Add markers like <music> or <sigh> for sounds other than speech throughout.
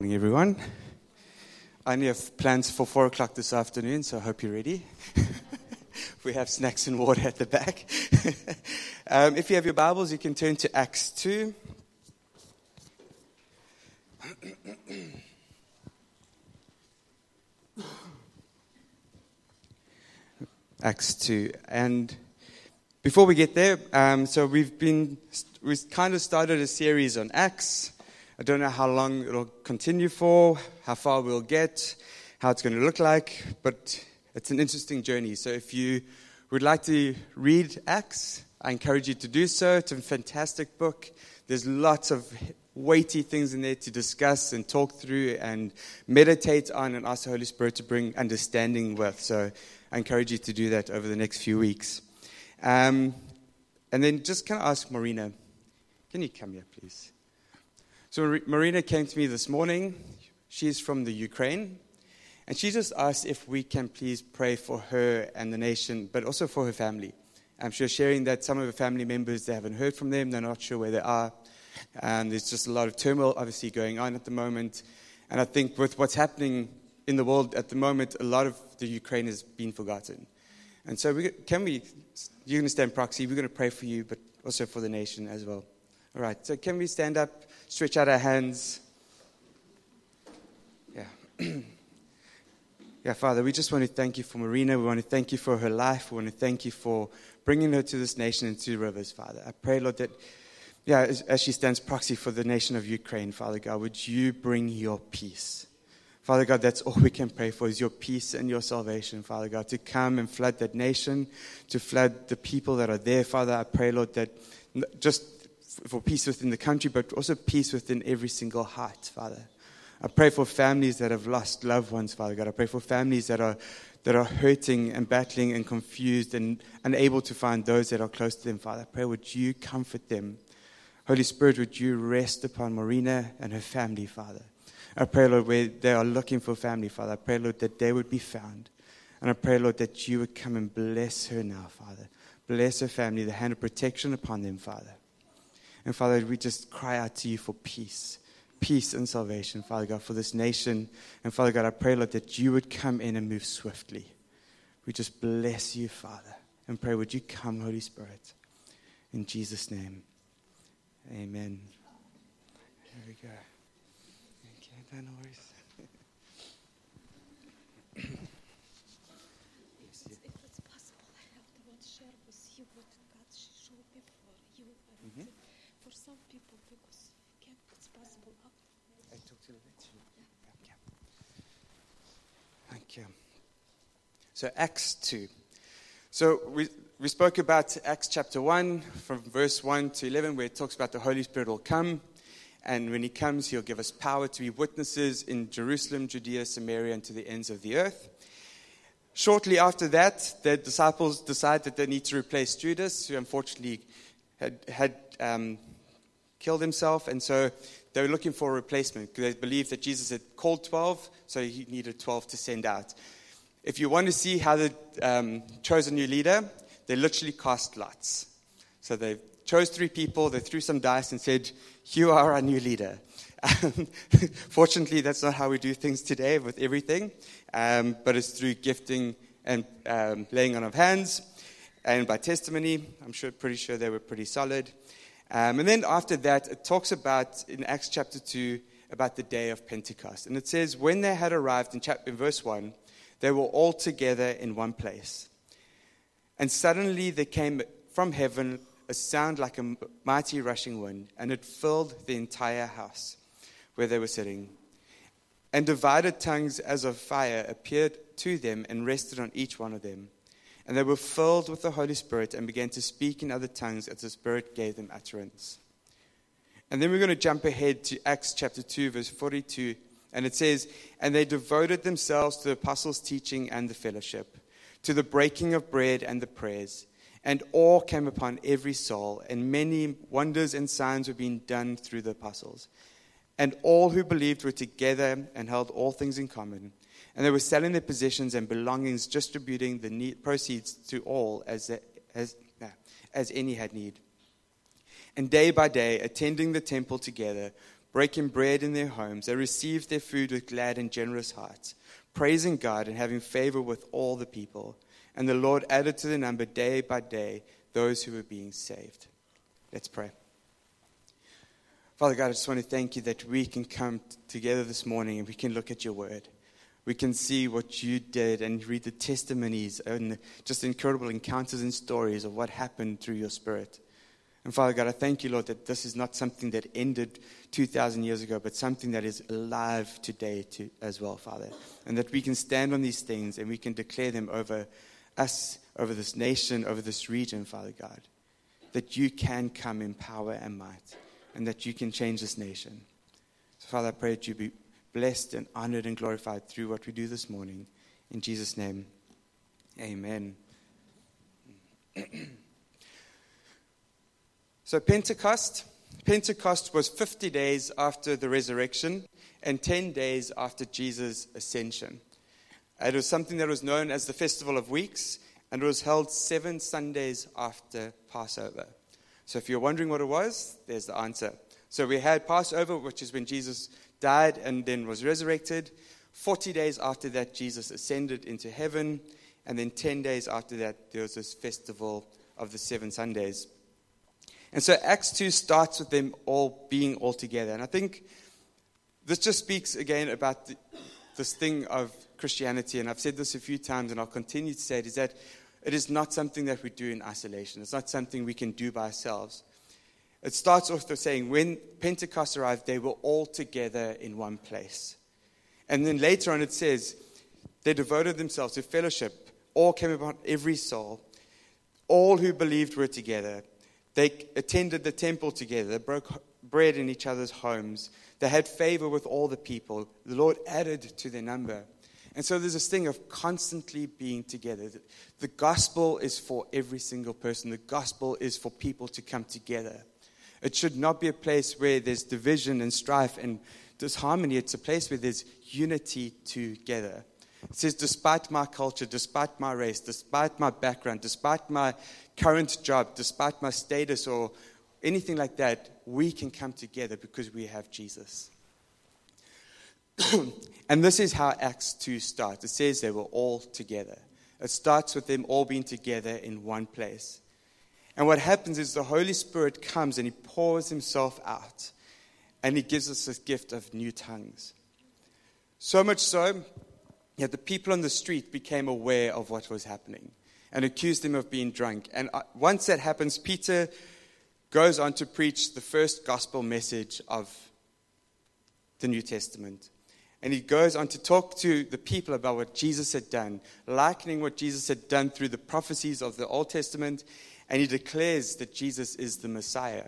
Morning, everyone. I only have plans for four o'clock this afternoon, so I hope you're ready. <laughs> we have snacks and water at the back. <laughs> um, if you have your Bibles, you can turn to Acts 2. <coughs> Acts 2. And before we get there, um, so we've been, we've kind of started a series on Acts. I don't know how long it'll continue for, how far we'll get, how it's going to look like, but it's an interesting journey. So if you would like to read Acts, I encourage you to do so. It's a fantastic book. There's lots of weighty things in there to discuss and talk through and meditate on and ask the Holy Spirit to bring understanding with. So I encourage you to do that over the next few weeks. Um, and then just kind of ask Marina, can you come here, please? So Marina came to me this morning. She's from the Ukraine. And she just asked if we can please pray for her and the nation, but also for her family. I'm sure sharing that some of her family members, they haven't heard from them. They're not sure where they are. And there's just a lot of turmoil, obviously, going on at the moment. And I think with what's happening in the world at the moment, a lot of the Ukraine has been forgotten. And so, we, can we, you're going to stand proxy, we're going to pray for you, but also for the nation as well. All right, so can we stand up? Stretch out our hands. Yeah. <clears throat> yeah, Father, we just want to thank you for Marina. We want to thank you for her life. We want to thank you for bringing her to this nation and to rivers, Father. I pray, Lord, that, yeah, as, as she stands proxy for the nation of Ukraine, Father God, would you bring your peace? Father God, that's all we can pray for is your peace and your salvation, Father God, to come and flood that nation, to flood the people that are there, Father. I pray, Lord, that just for peace within the country, but also peace within every single heart, Father. I pray for families that have lost loved ones, Father God. I pray for families that are, that are hurting and battling and confused and unable to find those that are close to them, Father. I pray, would you comfort them? Holy Spirit, would you rest upon Marina and her family, Father? I pray, Lord, where they are looking for family, Father. I pray, Lord, that they would be found. And I pray, Lord, that you would come and bless her now, Father. Bless her family, the hand of protection upon them, Father. And Father, we just cry out to you for peace, peace and salvation, Father God, for this nation. And Father God, I pray, Lord, that you would come in and move swiftly. We just bless you, Father, and pray, would you come, Holy Spirit? In Jesus' name, amen. Here we go. Okay, no worries. So, Acts 2. So, we, we spoke about Acts chapter 1 from verse 1 to 11, where it talks about the Holy Spirit will come. And when he comes, he'll give us power to be witnesses in Jerusalem, Judea, Samaria, and to the ends of the earth. Shortly after that, the disciples decide that they need to replace Judas, who unfortunately had, had um, killed himself. And so they were looking for a replacement because they believed that Jesus had called 12, so he needed 12 to send out. If you want to see how they um, chose a new leader, they literally cast lots. So they chose three people, they threw some dice and said, You are our new leader. <laughs> Fortunately, that's not how we do things today with everything, um, but it's through gifting and um, laying on of hands and by testimony. I'm sure, pretty sure they were pretty solid. Um, and then after that, it talks about in Acts chapter 2 about the day of Pentecost. And it says, When they had arrived in, chapter, in verse 1, they were all together in one place. And suddenly there came from heaven a sound like a mighty rushing wind, and it filled the entire house where they were sitting. And divided tongues as of fire appeared to them and rested on each one of them. And they were filled with the Holy Spirit and began to speak in other tongues as the Spirit gave them utterance. And then we're going to jump ahead to Acts chapter 2, verse 42 and it says, And they devoted themselves to the apostles' teaching and the fellowship, to the breaking of bread and the prayers. And awe came upon every soul, and many wonders and signs were being done through the apostles. And all who believed were together and held all things in common. And they were selling their possessions and belongings, distributing the proceeds to all as, as, as any had need. And day by day, attending the temple together, breaking bread in their homes. They received their food with glad and generous hearts, praising God and having favor with all the people. And the Lord added to the number day by day those who were being saved. Let's pray. Father God, I just want to thank you that we can come together this morning and we can look at your word. We can see what you did and read the testimonies and just incredible encounters and stories of what happened through your spirit. And Father God, I thank you, Lord, that this is not something that ended 2,000 years ago, but something that is alive today too, as well, Father. And that we can stand on these things and we can declare them over us, over this nation, over this region, Father God. That you can come in power and might and that you can change this nation. So, Father, I pray that you be blessed and honored and glorified through what we do this morning. In Jesus' name, amen. <clears throat> so, Pentecost. Pentecost was 50 days after the resurrection and 10 days after Jesus' ascension. It was something that was known as the Festival of Weeks, and it was held seven Sundays after Passover. So if you're wondering what it was, there's the answer. So we had Passover, which is when Jesus died and then was resurrected. 40 days after that, Jesus ascended into heaven. And then 10 days after that, there was this festival of the seven Sundays. And so Acts 2 starts with them all being all together. And I think this just speaks again about the, this thing of Christianity. And I've said this a few times, and I'll continue to say it is that it is not something that we do in isolation. It's not something we can do by ourselves. It starts off with saying, when Pentecost arrived, they were all together in one place. And then later on, it says, they devoted themselves to fellowship. All came upon every soul. All who believed were together. They attended the temple together. They broke bread in each other's homes. They had favor with all the people. The Lord added to their number. And so there's this thing of constantly being together. The gospel is for every single person, the gospel is for people to come together. It should not be a place where there's division and strife and disharmony. It's a place where there's unity together. It says, despite my culture, despite my race, despite my background, despite my current job, despite my status or anything like that, we can come together because we have Jesus. <clears throat> and this is how Acts 2 starts. It says they were all together. It starts with them all being together in one place. And what happens is the Holy Spirit comes and he pours himself out and he gives us this gift of new tongues. So much so that the people on the street became aware of what was happening and accused him of being drunk. And uh, once that happens, Peter goes on to preach the first gospel message of the New Testament. And he goes on to talk to the people about what Jesus had done, likening what Jesus had done through the prophecies of the Old Testament. And he declares that Jesus is the Messiah.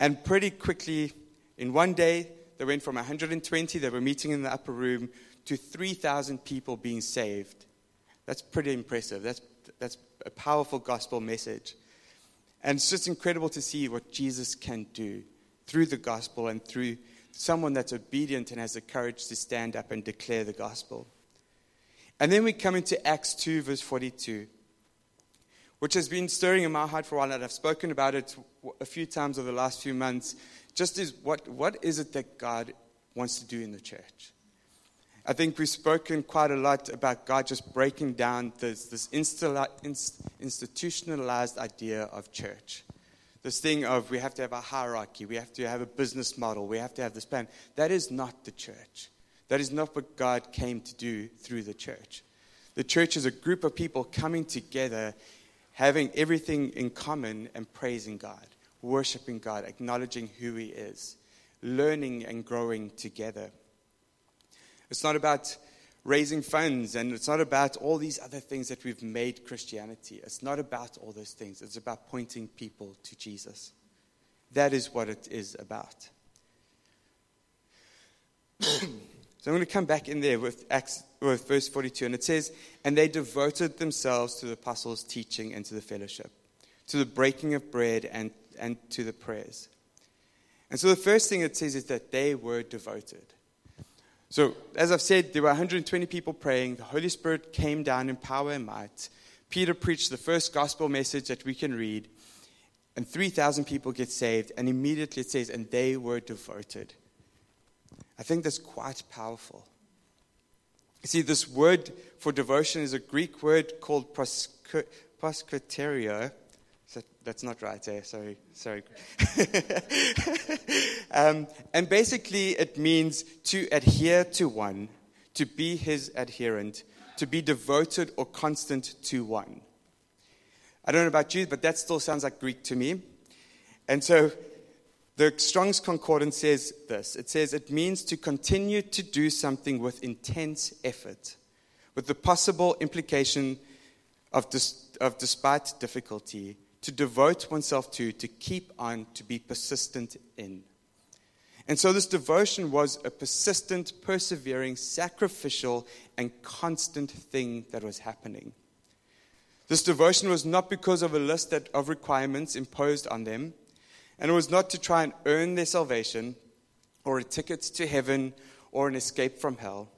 And pretty quickly, in one day, they went from 120 that were meeting in the upper room to 3,000 people being saved. That's pretty impressive. That's, that's a powerful gospel message. And it's just incredible to see what Jesus can do through the gospel and through someone that's obedient and has the courage to stand up and declare the gospel. And then we come into Acts 2, verse 42, which has been stirring in my heart for a while, and I've spoken about it a few times over the last few months. Just is what, what is it that God wants to do in the church? I think we've spoken quite a lot about God just breaking down this, this institutionalized idea of church this thing of we have to have a hierarchy, we have to have a business model, we have to have this plan. That is not the church. That is not what God came to do through the church. The church is a group of people coming together, having everything in common and praising God, worshiping God, acknowledging who He is, learning and growing together. It's not about raising funds, and it's not about all these other things that we've made Christianity. It's not about all those things. It's about pointing people to Jesus. That is what it is about. <clears throat> so I'm going to come back in there with, Acts, with verse 42, and it says, And they devoted themselves to the apostles' teaching and to the fellowship, to the breaking of bread and, and to the prayers. And so the first thing it says is that they were devoted. So, as I've said, there were 120 people praying. The Holy Spirit came down in power and might. Peter preached the first gospel message that we can read, and 3,000 people get saved. And immediately it says, and they were devoted I think that's quite powerful. See, this word for devotion is a Greek word called proskyterio. That's not right, eh? Sorry, sorry. <laughs> um, and basically, it means to adhere to one, to be his adherent, to be devoted or constant to one. I don't know about you, but that still sounds like Greek to me. And so the Strong's Concordance says this it says, it means to continue to do something with intense effort, with the possible implication of, dis- of despite difficulty, to devote oneself to, to keep on, to be persistent in. And so this devotion was a persistent, persevering, sacrificial, and constant thing that was happening. This devotion was not because of a list of requirements imposed on them and it was not to try and earn their salvation or a ticket to heaven or an escape from hell.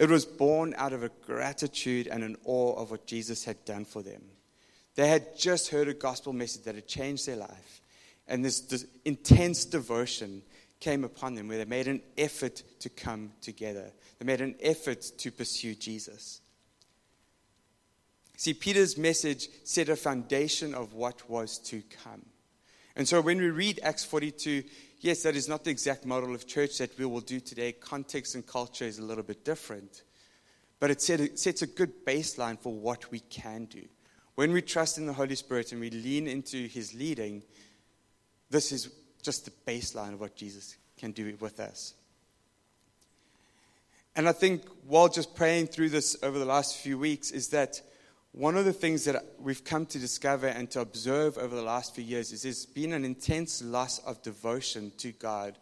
It was born out of a gratitude and an awe of what Jesus had done for them. They had just heard a gospel message that had changed their life. And this, this intense devotion came upon them where they made an effort to come together. They made an effort to pursue Jesus. See, Peter's message set a foundation of what was to come. And so when we read Acts 42, yes, that is not the exact model of church that we will do today. Context and culture is a little bit different. But it sets a good baseline for what we can do. When we trust in the Holy Spirit and we lean into His leading, this is just the baseline of what Jesus can do with us. And I think while just praying through this over the last few weeks, is that one of the things that we've come to discover and to observe over the last few years is there's been an intense loss of devotion to God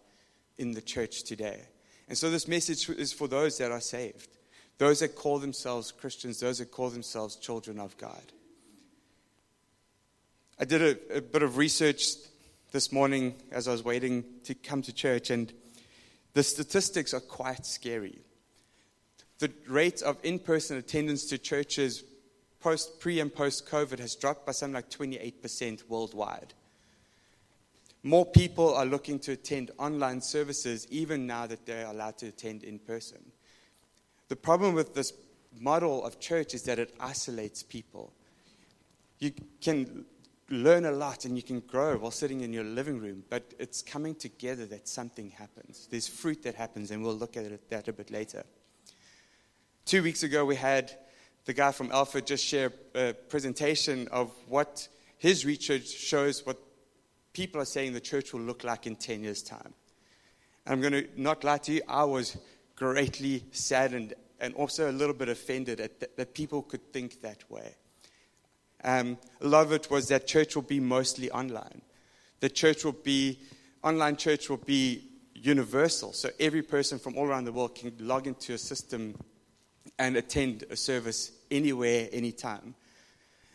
in the church today. And so this message is for those that are saved, those that call themselves Christians, those that call themselves children of God. I did a, a bit of research this morning as I was waiting to come to church, and the statistics are quite scary. The rate of in person attendance to churches post, pre and post COVID has dropped by something like 28% worldwide. More people are looking to attend online services even now that they're allowed to attend in person. The problem with this model of church is that it isolates people. You can learn a lot and you can grow while sitting in your living room, but it's coming together that something happens. There's fruit that happens, and we'll look at that a bit later. Two weeks ago, we had the guy from Alpha just share a presentation of what his research shows what people are saying the church will look like in 10 years' time. I'm going to not lie to you, I was greatly saddened and also a little bit offended at th- that people could think that way. Um, a lot of it was that church will be mostly online. The church will be, online church will be universal. So every person from all around the world can log into a system and attend a service anywhere, anytime.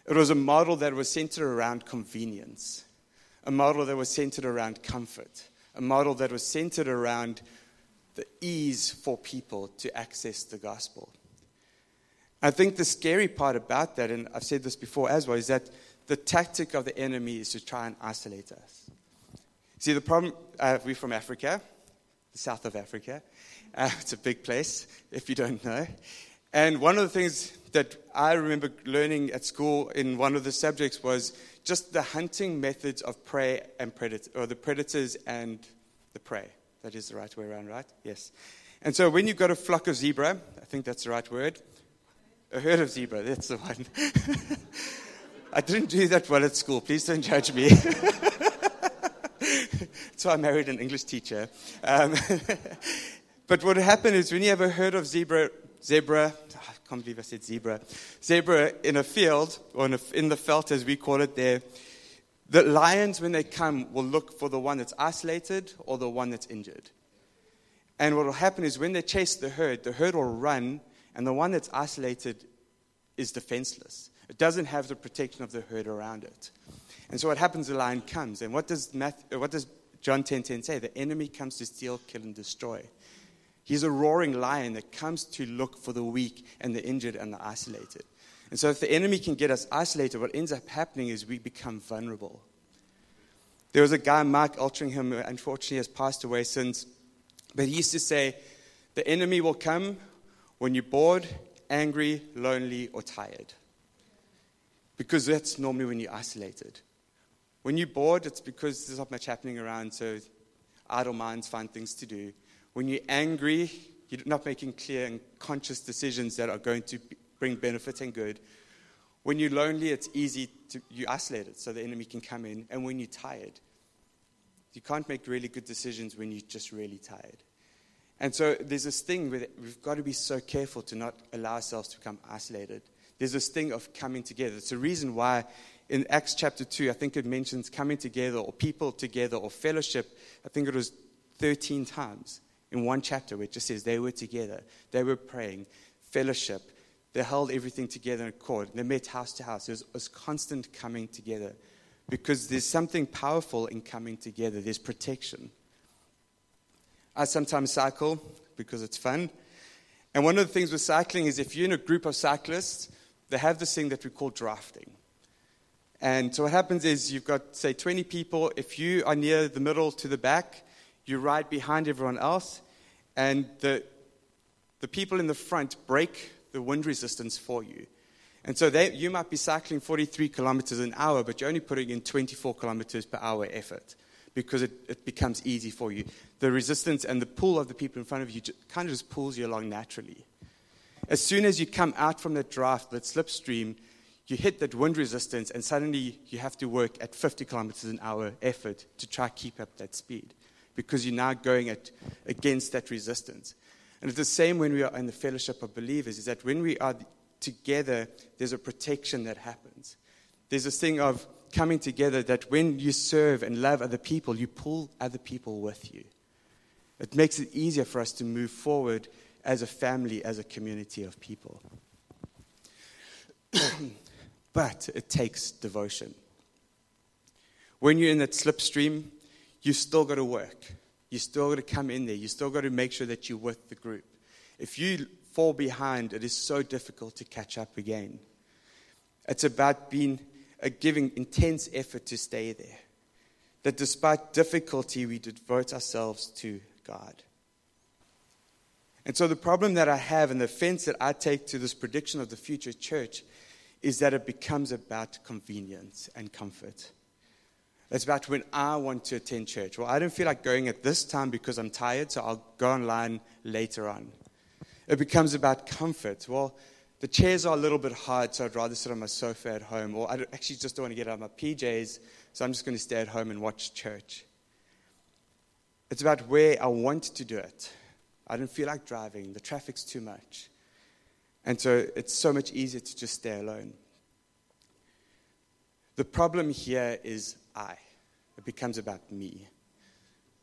It was a model that was centered around convenience, a model that was centered around comfort, a model that was centered around the ease for people to access the gospel. I think the scary part about that, and I've said this before as well, is that the tactic of the enemy is to try and isolate us. See, the problem, uh, we're from Africa, the south of Africa. Uh, <laughs> it's a big place, if you don't know. And one of the things that I remember learning at school in one of the subjects was just the hunting methods of prey and predator, or the predators and the prey. That is the right way around, right? Yes. And so when you've got a flock of zebra, I think that's the right word, a herd of zebra, that's the one. <laughs> I didn't do that well at school. Please don't judge me. <laughs> so I married an English teacher. Um, <laughs> but what happened is when you have a herd of zebra zebra, I can't believe I said zebra, zebra in a field, or in, a, in the veld as we call it there, the lions, when they come, will look for the one that's isolated or the one that's injured. And what will happen is when they chase the herd, the herd will run, and the one that's isolated is defenseless. It doesn't have the protection of the herd around it. And so what happens, the lion comes. And what does, Matthew, uh, what does John 10.10 10, 10 say? The enemy comes to steal, kill, and destroy. He's a roaring lion that comes to look for the weak and the injured and the isolated. And so, if the enemy can get us isolated, what ends up happening is we become vulnerable. There was a guy, Mark Altringham, who unfortunately has passed away since. But he used to say, the enemy will come when you're bored, angry, lonely, or tired. Because that's normally when you're isolated. When you're bored, it's because there's not much happening around, so idle minds find things to do. When you're angry, you're not making clear and conscious decisions that are going to bring benefit and good. When you're lonely, it's easy to you isolate it so the enemy can come in. And when you're tired, you can't make really good decisions when you're just really tired. And so there's this thing where we've got to be so careful to not allow ourselves to become isolated. There's this thing of coming together. It's a reason why in Acts chapter 2, I think it mentions coming together or people together or fellowship. I think it was 13 times in one chapter where it just says they were together, they were praying, fellowship. They held everything together in accord. They met house to house. It was constant coming together because there's something powerful in coming together. There's protection. I sometimes cycle because it's fun. And one of the things with cycling is if you're in a group of cyclists, they have this thing that we call drafting. And so what happens is you've got, say, 20 people. If you are near the middle to the back, you ride behind everyone else, and the, the people in the front break the wind resistance for you. And so they, you might be cycling 43 kilometers an hour, but you're only putting in 24 kilometers per hour effort because it, it becomes easy for you. The resistance and the pull of the people in front of you kind of just pulls you along naturally. As soon as you come out from that draft, that slipstream, you hit that wind resistance, and suddenly you have to work at 50 kilometers an hour effort to try to keep up that speed because you're now going at, against that resistance. And it's the same when we are in the fellowship of believers, is that when we are together, there's a protection that happens. There's this thing of coming together that when you serve and love other people, you pull other people with you. It makes it easier for us to move forward as a family, as a community of people. <clears throat> but it takes devotion. When you're in that slipstream, you still got to work. You still got to come in there. You still got to make sure that you're with the group. If you fall behind, it is so difficult to catch up again. It's about being uh, giving intense effort to stay there. That despite difficulty, we devote ourselves to God. And so, the problem that I have and the offense that I take to this prediction of the future church is that it becomes about convenience and comfort. It's about when I want to attend church. Well, I don't feel like going at this time because I'm tired, so I'll go online later on. It becomes about comfort. Well, the chairs are a little bit hard, so I'd rather sit on my sofa at home. Or I actually just don't want to get out of my PJs, so I'm just going to stay at home and watch church. It's about where I want to do it. I don't feel like driving, the traffic's too much. And so it's so much easier to just stay alone. The problem here is I. It becomes about me.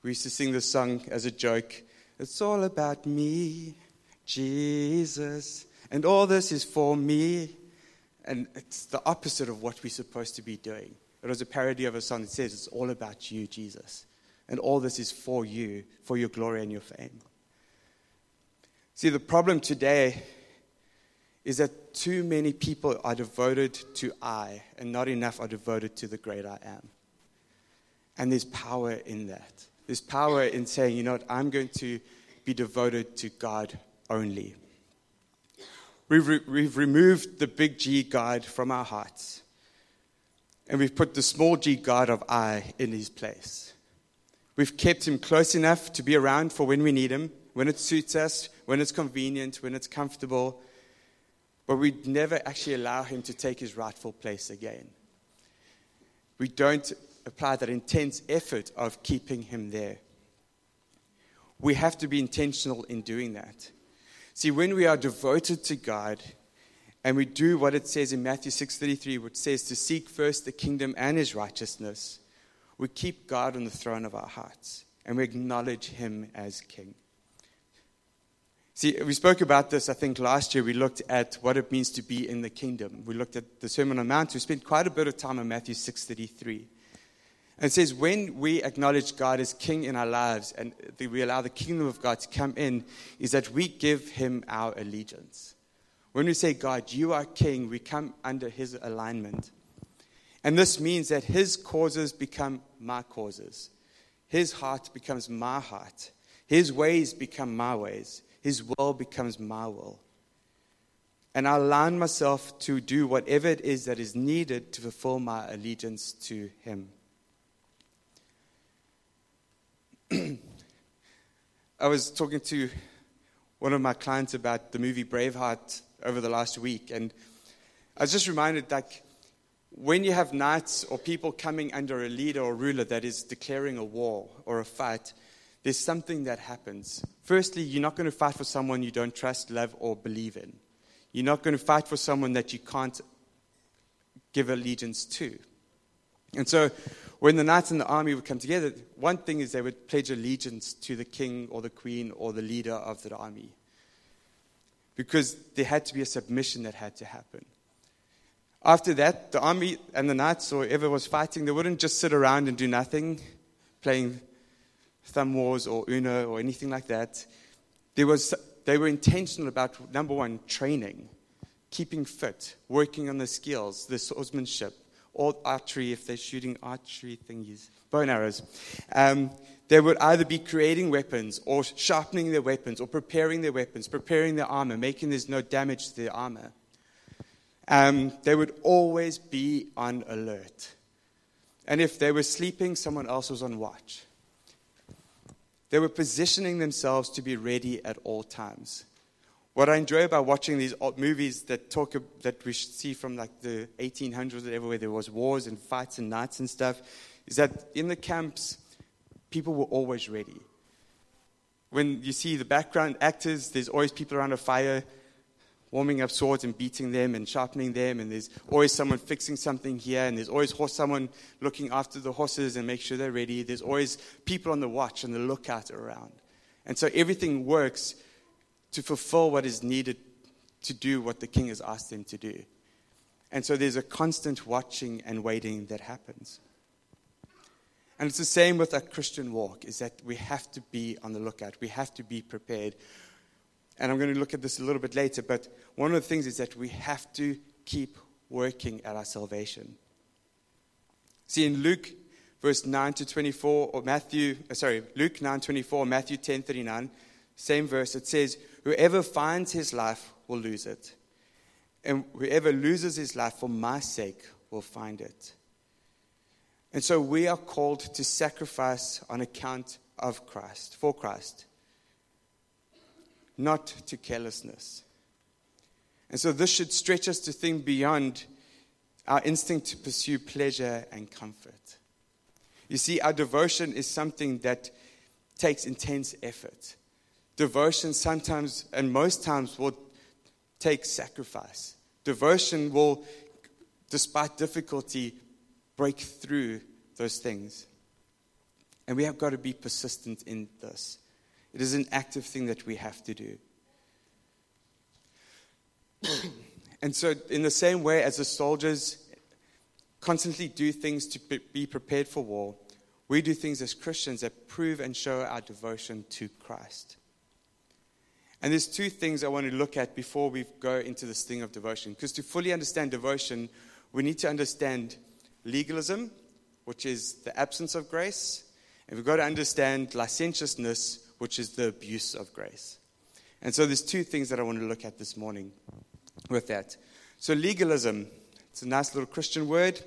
We used to sing this song as a joke. It's all about me, Jesus, and all this is for me. And it's the opposite of what we're supposed to be doing. It was a parody of a song that says, It's all about you, Jesus. And all this is for you, for your glory and your fame. See, the problem today is that too many people are devoted to I, and not enough are devoted to the great I am. And there's power in that. There's power in saying, you know what, I'm going to be devoted to God only. We've, re- we've removed the big G God from our hearts. And we've put the small g God of I in his place. We've kept him close enough to be around for when we need him, when it suits us, when it's convenient, when it's comfortable. But we'd never actually allow him to take his rightful place again. We don't apply that intense effort of keeping him there. We have to be intentional in doing that. See, when we are devoted to God and we do what it says in Matthew 6:33, which says to seek first the kingdom and his righteousness, we keep God on the throne of our hearts and we acknowledge him as king. See, we spoke about this, I think, last year. We looked at what it means to be in the kingdom. We looked at the Sermon on the Mount. We spent quite a bit of time on Matthew 6.33. And it says, when we acknowledge God as King in our lives and we allow the kingdom of God to come in, is that we give him our allegiance. When we say, God, you are King, we come under his alignment. And this means that his causes become my causes, his heart becomes my heart, His ways become my ways, His will becomes my will. And I align myself to do whatever it is that is needed to fulfill my allegiance to Him. <clears throat> I was talking to one of my clients about the movie Braveheart over the last week, and I was just reminded that when you have knights or people coming under a leader or ruler that is declaring a war or a fight, there's something that happens. Firstly, you're not going to fight for someone you don't trust, love, or believe in. You're not going to fight for someone that you can't give allegiance to. And so, when the knights and the army would come together, one thing is they would pledge allegiance to the king or the queen or the leader of the army. Because there had to be a submission that had to happen. After that, the army and the knights or whoever was fighting, they wouldn't just sit around and do nothing, playing thumb wars or Uno or anything like that. There was, they were intentional about, number one, training, keeping fit, working on the skills, the swordsmanship, or archery if they're shooting archery thingies, bow and arrows. Um, they would either be creating weapons or sharpening their weapons or preparing their weapons, preparing their armor, making there's no damage to their armor. Um, they would always be on alert. And if they were sleeping, someone else was on watch. They were positioning themselves to be ready at all times. What I enjoy about watching these old movies that talk that we see from like the 1800s, and everywhere there was wars and fights and knights and stuff, is that in the camps, people were always ready. When you see the background actors, there's always people around a fire warming up swords and beating them and sharpening them, and there's always someone fixing something here, and there's always horse, someone looking after the horses and make sure they're ready. There's always people on the watch and the lookout around. And so everything works to fulfill what is needed to do what the king has asked them to do. And so there's a constant watching and waiting that happens. And it's the same with our Christian walk, is that we have to be on the lookout. We have to be prepared and I'm going to look at this a little bit later, but one of the things is that we have to keep working at our salvation. See, in Luke verse 9 to 24, or Matthew, uh, sorry, Luke 9 24, Matthew 10 39, same verse, it says, Whoever finds his life will lose it. And whoever loses his life for my sake will find it. And so we are called to sacrifice on account of Christ, for Christ not to carelessness. And so this should stretch us to think beyond our instinct to pursue pleasure and comfort. You see, our devotion is something that takes intense effort. Devotion sometimes, and most times, will take sacrifice. Devotion will, despite difficulty, break through those things. And we have got to be persistent in this. It is an active thing that we have to do. <clears throat> and so, in the same way as the soldiers constantly do things to be prepared for war, we do things as Christians that prove and show our devotion to Christ. And there's two things I want to look at before we go into this thing of devotion. Because to fully understand devotion, we need to understand legalism, which is the absence of grace, and we've got to understand licentiousness, which is the abuse of grace. And so there's two things that I want to look at this morning with that. So legalism, it's a nice little Christian word.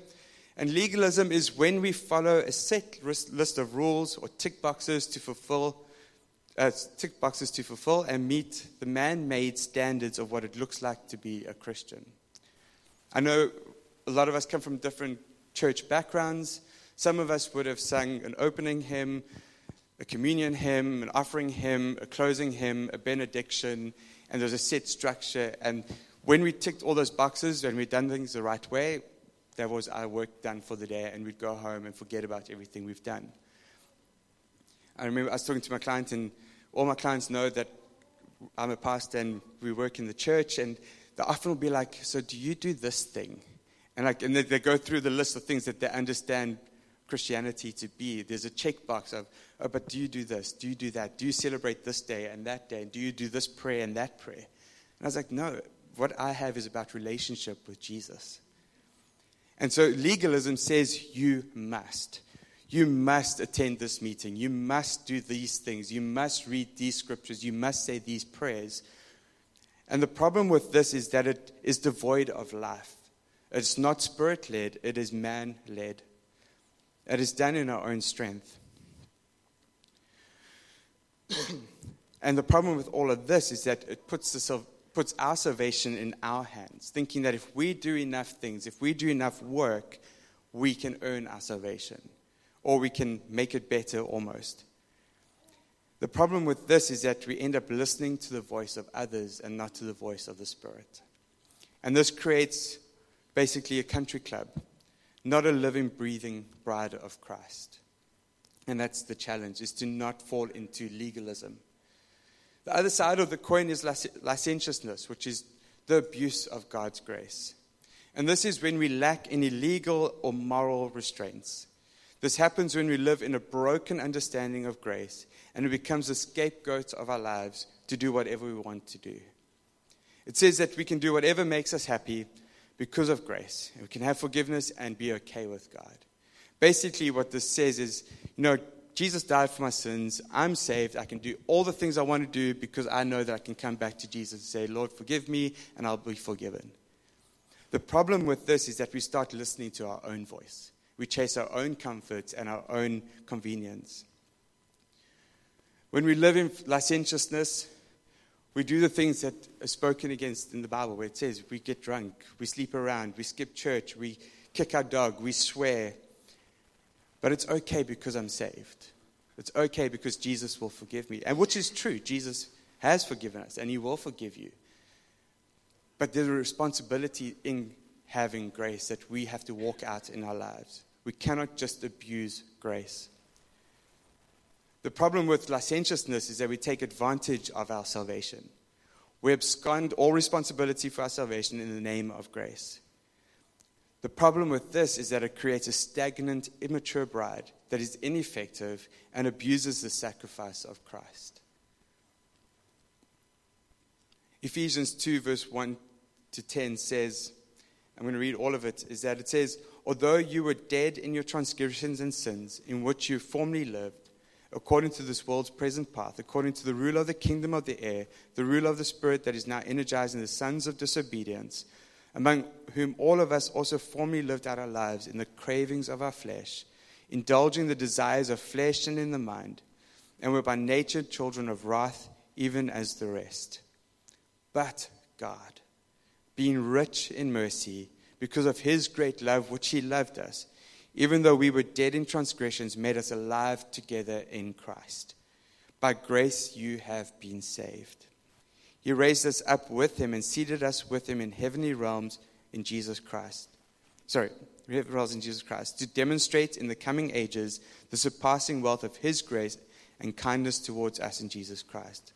And legalism is when we follow a set list of rules or tick boxes to fulfill uh, tick boxes to fulfill and meet the man-made standards of what it looks like to be a Christian. I know a lot of us come from different church backgrounds. Some of us would have sung an opening hymn a communion hymn, an offering hymn, a closing hymn, a benediction, and there's a set structure. And when we ticked all those boxes and we'd done things the right way, that was our work done for the day, and we'd go home and forget about everything we've done. I remember I was talking to my client, and all my clients know that I'm a pastor and we work in the church, and they often will be like, So, do you do this thing? And, like, and they, they go through the list of things that they understand Christianity to be. There's a checkbox of, oh, but do you do this? Do you do that? Do you celebrate this day and that day? Do you do this prayer and that prayer? And I was like, no, what I have is about relationship with Jesus. And so legalism says you must. You must attend this meeting. You must do these things. You must read these scriptures. You must say these prayers. And the problem with this is that it is devoid of life. It's not spirit led, it is man led. It is done in our own strength. <clears throat> and the problem with all of this is that it puts, the, puts our salvation in our hands, thinking that if we do enough things, if we do enough work, we can earn our salvation or we can make it better almost. The problem with this is that we end up listening to the voice of others and not to the voice of the Spirit. And this creates basically a country club, not a living, breathing bride of Christ. And that's the challenge, is to not fall into legalism. The other side of the coin is licentiousness, which is the abuse of God's grace. And this is when we lack any legal or moral restraints. This happens when we live in a broken understanding of grace and it becomes a scapegoat of our lives to do whatever we want to do. It says that we can do whatever makes us happy because of grace. We can have forgiveness and be okay with God. Basically, what this says is, you know, Jesus died for my sins. I'm saved. I can do all the things I want to do because I know that I can come back to Jesus and say, Lord, forgive me, and I'll be forgiven. The problem with this is that we start listening to our own voice. We chase our own comforts and our own convenience. When we live in licentiousness, we do the things that are spoken against in the Bible, where it says we get drunk, we sleep around, we skip church, we kick our dog, we swear. But it's okay because I'm saved. It's okay because Jesus will forgive me. And which is true, Jesus has forgiven us and he will forgive you. But there's a responsibility in having grace that we have to walk out in our lives. We cannot just abuse grace. The problem with licentiousness is that we take advantage of our salvation. We abscond all responsibility for our salvation in the name of grace. The problem with this is that it creates a stagnant, immature bride that is ineffective and abuses the sacrifice of Christ. Ephesians 2, verse 1 to 10 says, I'm going to read all of it, is that it says, Although you were dead in your transgressions and sins, in which you formerly lived, according to this world's present path, according to the rule of the kingdom of the air, the rule of the spirit that is now energizing the sons of disobedience, among whom all of us also formerly lived out our lives in the cravings of our flesh, indulging the desires of flesh and in the mind, and were by nature children of wrath, even as the rest. But God, being rich in mercy, because of his great love, which he loved us, even though we were dead in transgressions, made us alive together in Christ. By grace you have been saved. He raised us up with him and seated us with him in heavenly realms in Jesus Christ. Sorry, heavenly realms in Jesus Christ, to demonstrate in the coming ages the surpassing wealth of his grace and kindness towards us in Jesus Christ.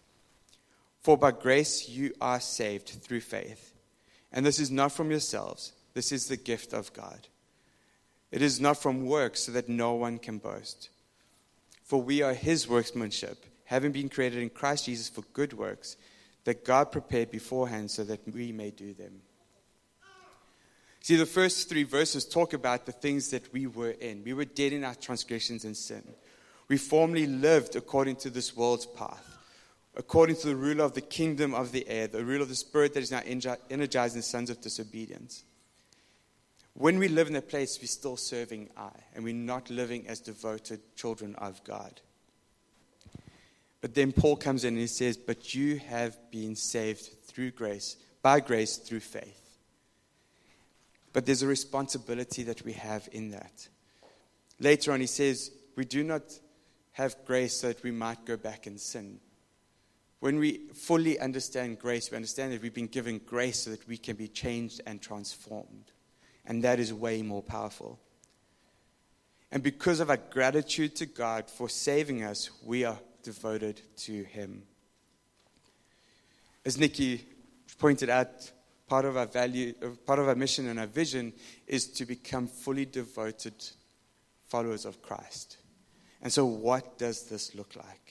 For by grace you are saved through faith. And this is not from yourselves. This is the gift of God. It is not from works, so that no one can boast. For we are his workmanship, having been created in Christ Jesus for good works, that God prepared beforehand so that we may do them. See, the first three verses talk about the things that we were in. We were dead in our transgressions and sin. We formerly lived according to this world's path according to the ruler of the kingdom of the air, the ruler of the spirit that is now energizing the sons of disobedience. When we live in a place, we're still serving I, and we're not living as devoted children of God. But then Paul comes in and he says, But you have been saved through grace, by grace through faith. But there's a responsibility that we have in that. Later on, he says, We do not have grace so that we might go back and sin. When we fully understand grace, we understand that we've been given grace so that we can be changed and transformed. And that is way more powerful. And because of our gratitude to God for saving us, we are devoted to Him. As Nikki pointed out, part of our value, uh, part of our mission and our vision is to become fully devoted followers of Christ. And so, what does this look like?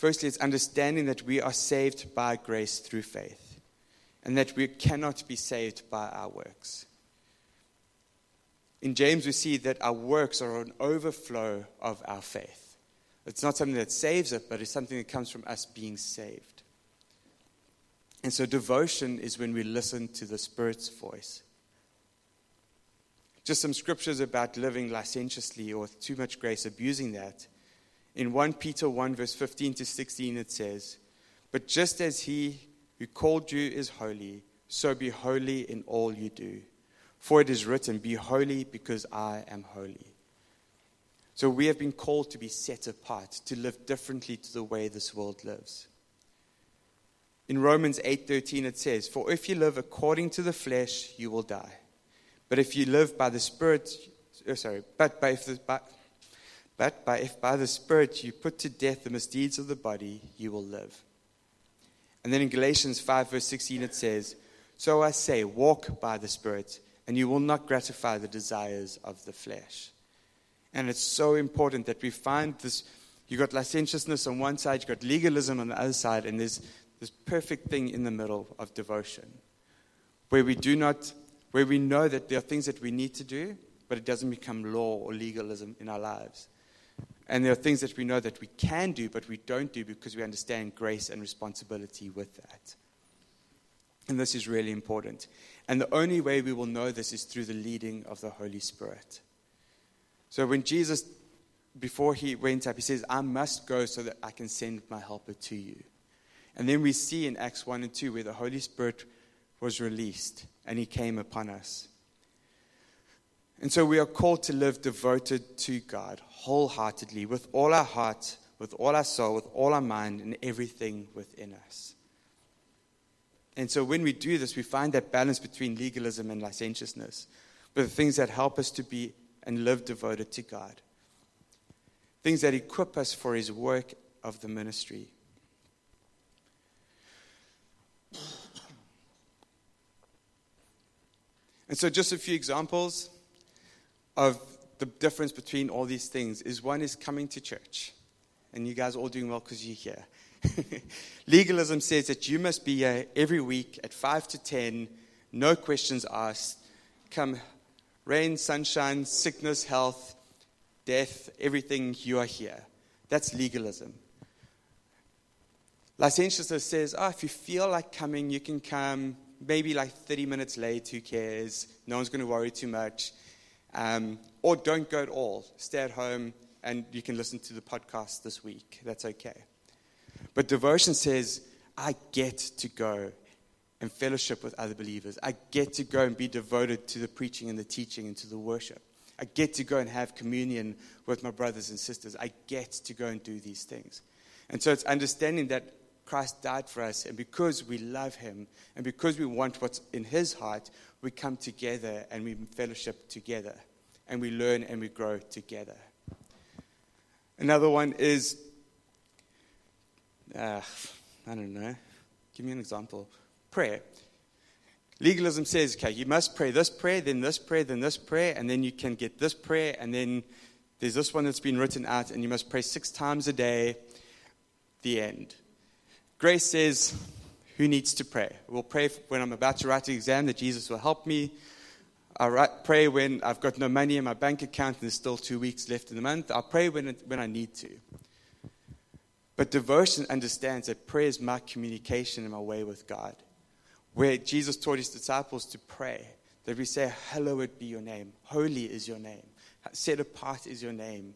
Firstly, it's understanding that we are saved by grace through faith, and that we cannot be saved by our works. In James, we see that our works are an overflow of our faith. It's not something that saves it, but it's something that comes from us being saved. And so, devotion is when we listen to the Spirit's voice. Just some scriptures about living licentiously or with too much grace, abusing that. In 1 Peter 1, verse 15 to 16, it says, But just as he who called you is holy, so be holy in all you do. For it is written, Be holy because I am holy. So we have been called to be set apart, to live differently to the way this world lives. In Romans 8:13 it says, "For if you live according to the flesh, you will die. But if you live by the Spirit, oh, sorry, but by if, the, by, but by if by the Spirit you put to death the misdeeds of the body, you will live." And then in Galatians 5 verse 16 it says, "So I say, walk by the Spirit." and you will not gratify the desires of the flesh. And it's so important that we find this. You've got licentiousness on one side, you've got legalism on the other side, and there's this perfect thing in the middle of devotion where we do not, where we know that there are things that we need to do, but it doesn't become law or legalism in our lives. And there are things that we know that we can do, but we don't do because we understand grace and responsibility with that. And this is really important. And the only way we will know this is through the leading of the Holy Spirit. So when Jesus, before he went up, he says, I must go so that I can send my helper to you. And then we see in Acts 1 and 2 where the Holy Spirit was released and he came upon us. And so we are called to live devoted to God wholeheartedly, with all our heart, with all our soul, with all our mind, and everything within us. And so when we do this, we find that balance between legalism and licentiousness, but the things that help us to be and live devoted to God, things that equip us for His work of the ministry. And so, just a few examples of the difference between all these things is one is coming to church. And you guys are all doing well because you're here. <laughs> Legalism says that you must be here every week at 5 to 10, no questions asked. Come rain, sunshine, sickness, health, death, everything, you are here. That's legalism. Licentiousness says, oh, if you feel like coming, you can come. Maybe like 30 minutes late, who cares? No one's going to worry too much. Um, or don't go at all. Stay at home and you can listen to the podcast this week. That's okay. But devotion says, I get to go and fellowship with other believers. I get to go and be devoted to the preaching and the teaching and to the worship. I get to go and have communion with my brothers and sisters. I get to go and do these things. And so it's understanding that Christ died for us, and because we love him and because we want what's in his heart, we come together and we fellowship together and we learn and we grow together. Another one is uh, I don't know. Give me an example. Prayer. Legalism says, okay, you must pray this prayer, then this prayer, then this prayer, and then you can get this prayer, and then there's this one that's been written out, and you must pray six times a day. The end. Grace says, who needs to pray? We'll pray when I'm about to write an exam that Jesus will help me. I'll pray when I've got no money in my bank account and there's still two weeks left in the month. I'll pray when, when I need to. But devotion understands that prayer is my communication and my way with God. Where Jesus taught his disciples to pray, that we say, Hallowed be your name, holy is your name, set apart is your name.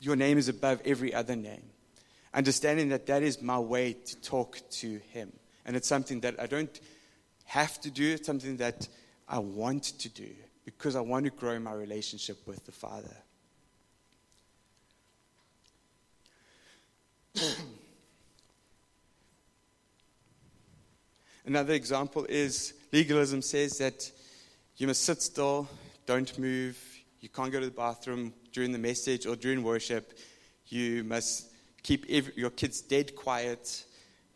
Your name is above every other name. Understanding that that is my way to talk to him. And it's something that I don't have to do, it's something that I want to do because I want to grow my relationship with the Father. <clears throat> Another example is legalism says that you must sit still, don't move, you can't go to the bathroom during the message or during worship, you must keep every, your kids dead quiet,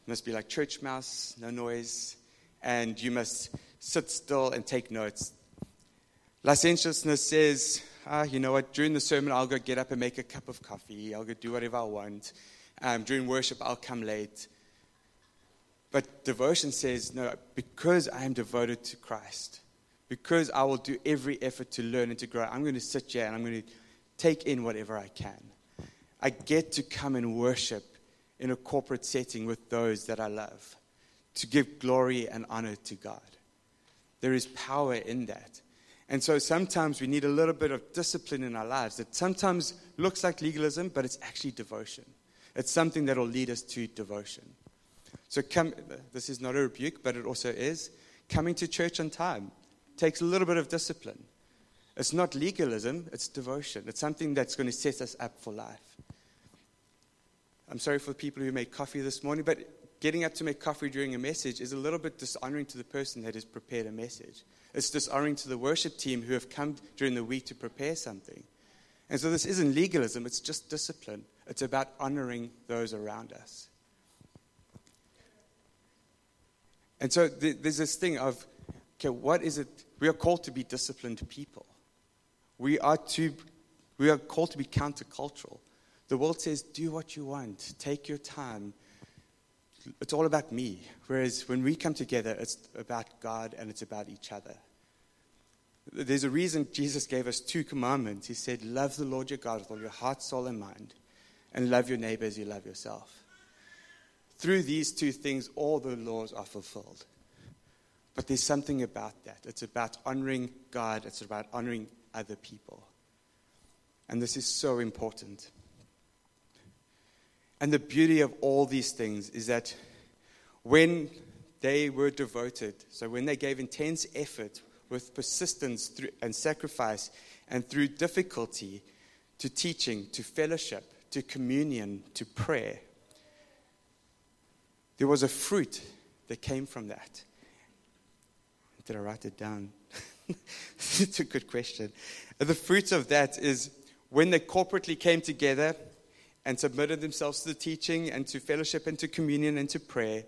you must be like church mouse, no noise, and you must sit still and take notes. Licentiousness says, ah, you know what, during the sermon, I'll go get up and make a cup of coffee, I'll go do whatever I want. Um, during worship, I'll come late. But devotion says, no, because I am devoted to Christ, because I will do every effort to learn and to grow, I'm going to sit here and I'm going to take in whatever I can. I get to come and worship in a corporate setting with those that I love, to give glory and honor to God. There is power in that. And so sometimes we need a little bit of discipline in our lives that sometimes looks like legalism, but it's actually devotion. It's something that will lead us to devotion. So come, this is not a rebuke, but it also is. Coming to church on time takes a little bit of discipline. It's not legalism, it's devotion. It's something that's going to set us up for life. I'm sorry for the people who made coffee this morning, but getting up to make coffee during a message is a little bit dishonoring to the person that has prepared a message. It's dishonoring to the worship team who have come during the week to prepare something. And so this isn't legalism, it's just discipline. It's about honoring those around us. And so there's this thing of, okay, what is it? We are called to be disciplined people. We are, to, we are called to be countercultural. The world says, do what you want, take your time, it's all about me. Whereas when we come together, it's about God and it's about each other. There's a reason Jesus gave us two commandments. He said, Love the Lord your God with all your heart, soul, and mind, and love your neighbor as you love yourself. Through these two things, all the laws are fulfilled. But there's something about that. It's about honoring God, it's about honoring other people. And this is so important. And the beauty of all these things is that when they were devoted, so when they gave intense effort with persistence and sacrifice and through difficulty to teaching, to fellowship, to communion, to prayer, there was a fruit that came from that. Did I write it down? <laughs> it's a good question. The fruit of that is when they corporately came together and submitted themselves to the teaching and to fellowship and to communion and to prayer,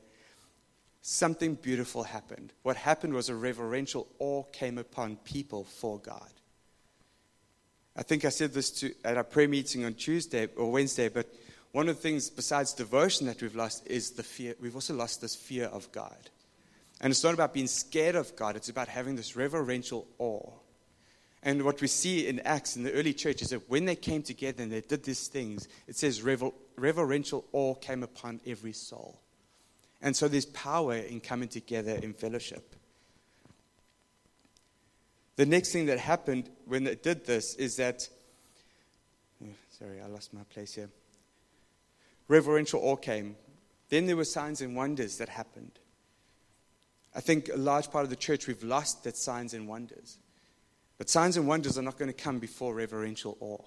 something beautiful happened. What happened was a reverential awe came upon people for God. I think I said this to, at our prayer meeting on Tuesday or Wednesday, but one of the things besides devotion that we've lost is the fear. We've also lost this fear of God. And it's not about being scared of God, it's about having this reverential awe. And what we see in Acts in the early church is that when they came together and they did these things, it says rever- reverential awe came upon every soul. And so there's power in coming together in fellowship. The next thing that happened when they did this is that, oh, sorry, I lost my place here. Reverential awe came. Then there were signs and wonders that happened. I think a large part of the church, we've lost that signs and wonders. But signs and wonders are not going to come before reverential awe.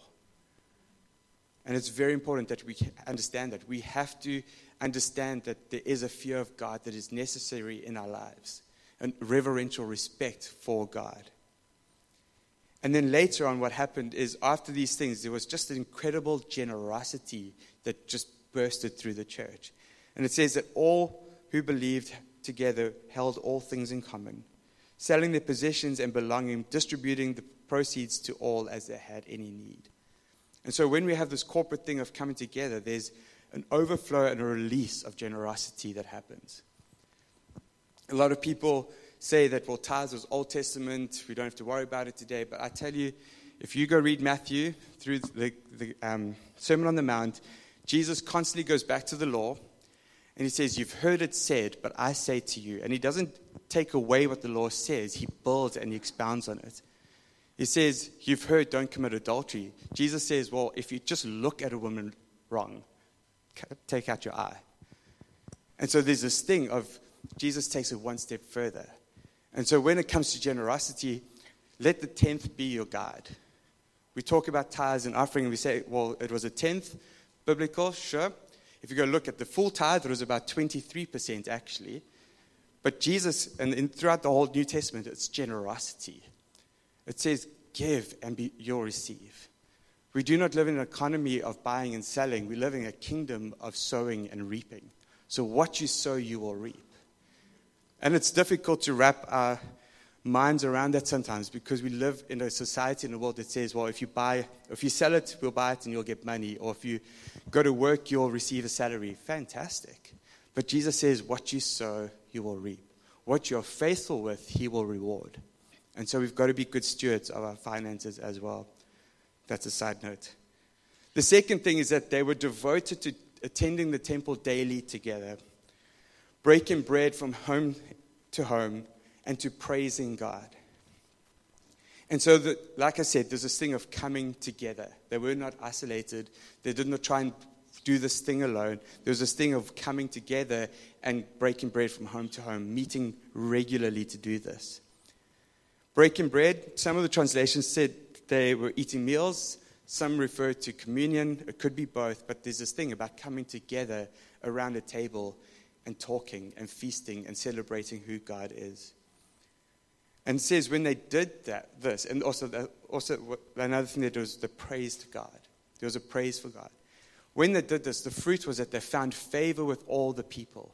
And it's very important that we understand that. We have to understand that there is a fear of God that is necessary in our lives, and reverential respect for God. And then later on, what happened is after these things, there was just an incredible generosity that just bursted through the church. And it says that all who believed together held all things in common selling their possessions and belonging, distributing the proceeds to all as they had any need. And so when we have this corporate thing of coming together, there's an overflow and a release of generosity that happens. A lot of people say that, well, tithes was Old Testament, we don't have to worry about it today. But I tell you, if you go read Matthew through the, the um, Sermon on the Mount, Jesus constantly goes back to the law and he says, You've heard it said, but I say to you. And he doesn't take away what the law says, he builds and he expounds on it. He says, You've heard, don't commit adultery. Jesus says, Well, if you just look at a woman wrong, take out your eye. And so there's this thing of Jesus takes it one step further. And so when it comes to generosity, let the tenth be your guide. We talk about tithes and offering, and we say, well, it was a tenth biblical, sure. If you go look at the full tithe, it was about 23% actually. But Jesus, and in, throughout the whole New Testament, it's generosity. It says, give and be, you'll receive. We do not live in an economy of buying and selling. We live in a kingdom of sowing and reaping. So what you sow, you will reap. And it's difficult to wrap our minds around that sometimes because we live in a society in a world that says, well, if you buy, if you sell it, we'll buy it and you'll get money. Or if you go to work, you'll receive a salary. Fantastic. But Jesus says, what you sow, you will reap. What you're faithful with, he will reward. And so we've got to be good stewards of our finances as well. That's a side note. The second thing is that they were devoted to attending the temple daily together, breaking bread from home to home, and to praising God. And so, the, like I said, there's this thing of coming together. They were not isolated. They did not try and do this thing alone. There was this thing of coming together and breaking bread from home to home, meeting regularly to do this. Breaking bread, some of the translations said they were eating meals. Some refer to communion. It could be both, but there's this thing about coming together around a table and talking and feasting and celebrating who God is. And says when they did that, this, and also, the, also another thing they did was the praise to God. There was a praise for God. When they did this, the fruit was that they found favor with all the people.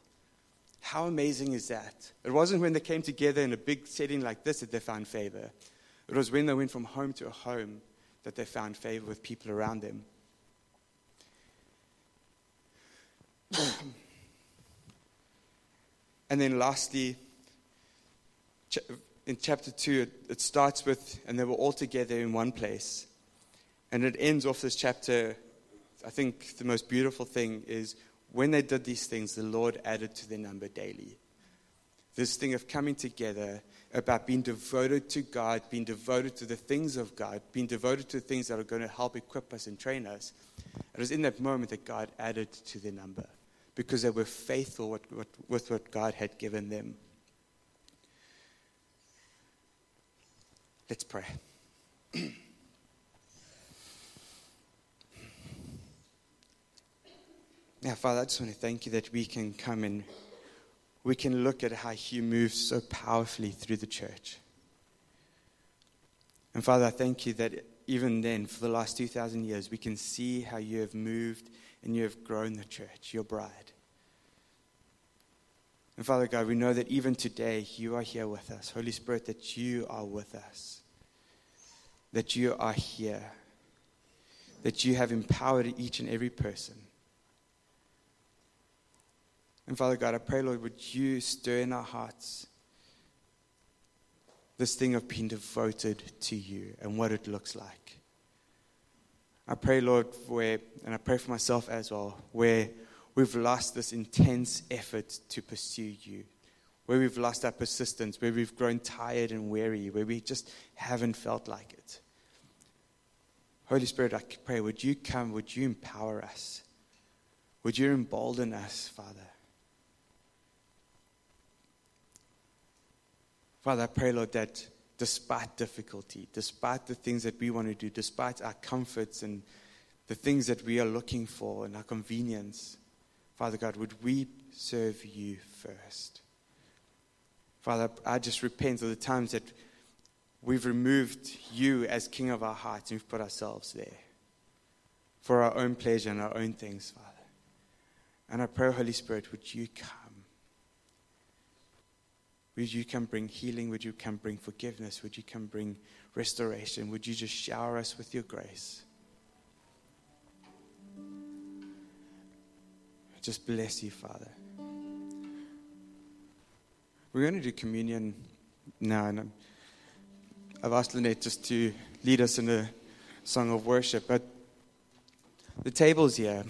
How amazing is that? It wasn't when they came together in a big setting like this that they found favor. It was when they went from home to a home that they found favor with people around them. <coughs> and then lastly, in chapter 2, it starts with, and they were all together in one place. And it ends off this chapter. I think the most beautiful thing is when they did these things, the Lord added to their number daily. This thing of coming together, about being devoted to God, being devoted to the things of God, being devoted to things that are going to help equip us and train us. It was in that moment that God added to their number because they were faithful with, with, with what God had given them. Let's pray. <clears throat> now, Father, I just want to thank you that we can come and we can look at how you move so powerfully through the church. And Father, I thank you that even then, for the last 2,000 years, we can see how you have moved and you have grown the church, your bride. And Father God, we know that even today you are here with us. Holy Spirit, that you are with us, that you are here, that you have empowered each and every person. And Father God, I pray, Lord, would you stir in our hearts this thing of being devoted to you and what it looks like. I pray, Lord, where, and I pray for myself as well, where we've lost this intense effort to pursue you, where we've lost our persistence, where we've grown tired and weary, where we just haven't felt like it. Holy Spirit, I pray, would you come, would you empower us? Would you embolden us, Father? Father, I pray, Lord, that despite difficulty, despite the things that we want to do, despite our comforts and the things that we are looking for and our convenience, Father God, would we serve you first? Father, I just repent of the times that we've removed you as King of our hearts and we've put ourselves there for our own pleasure and our own things, Father. And I pray, Holy Spirit, would you come? Would you come bring healing? Would you come bring forgiveness? Would you come bring restoration? Would you just shower us with your grace? Just bless you, Father. We're going to do communion now, and I've asked Lynette just to lead us in a song of worship. But the table's here,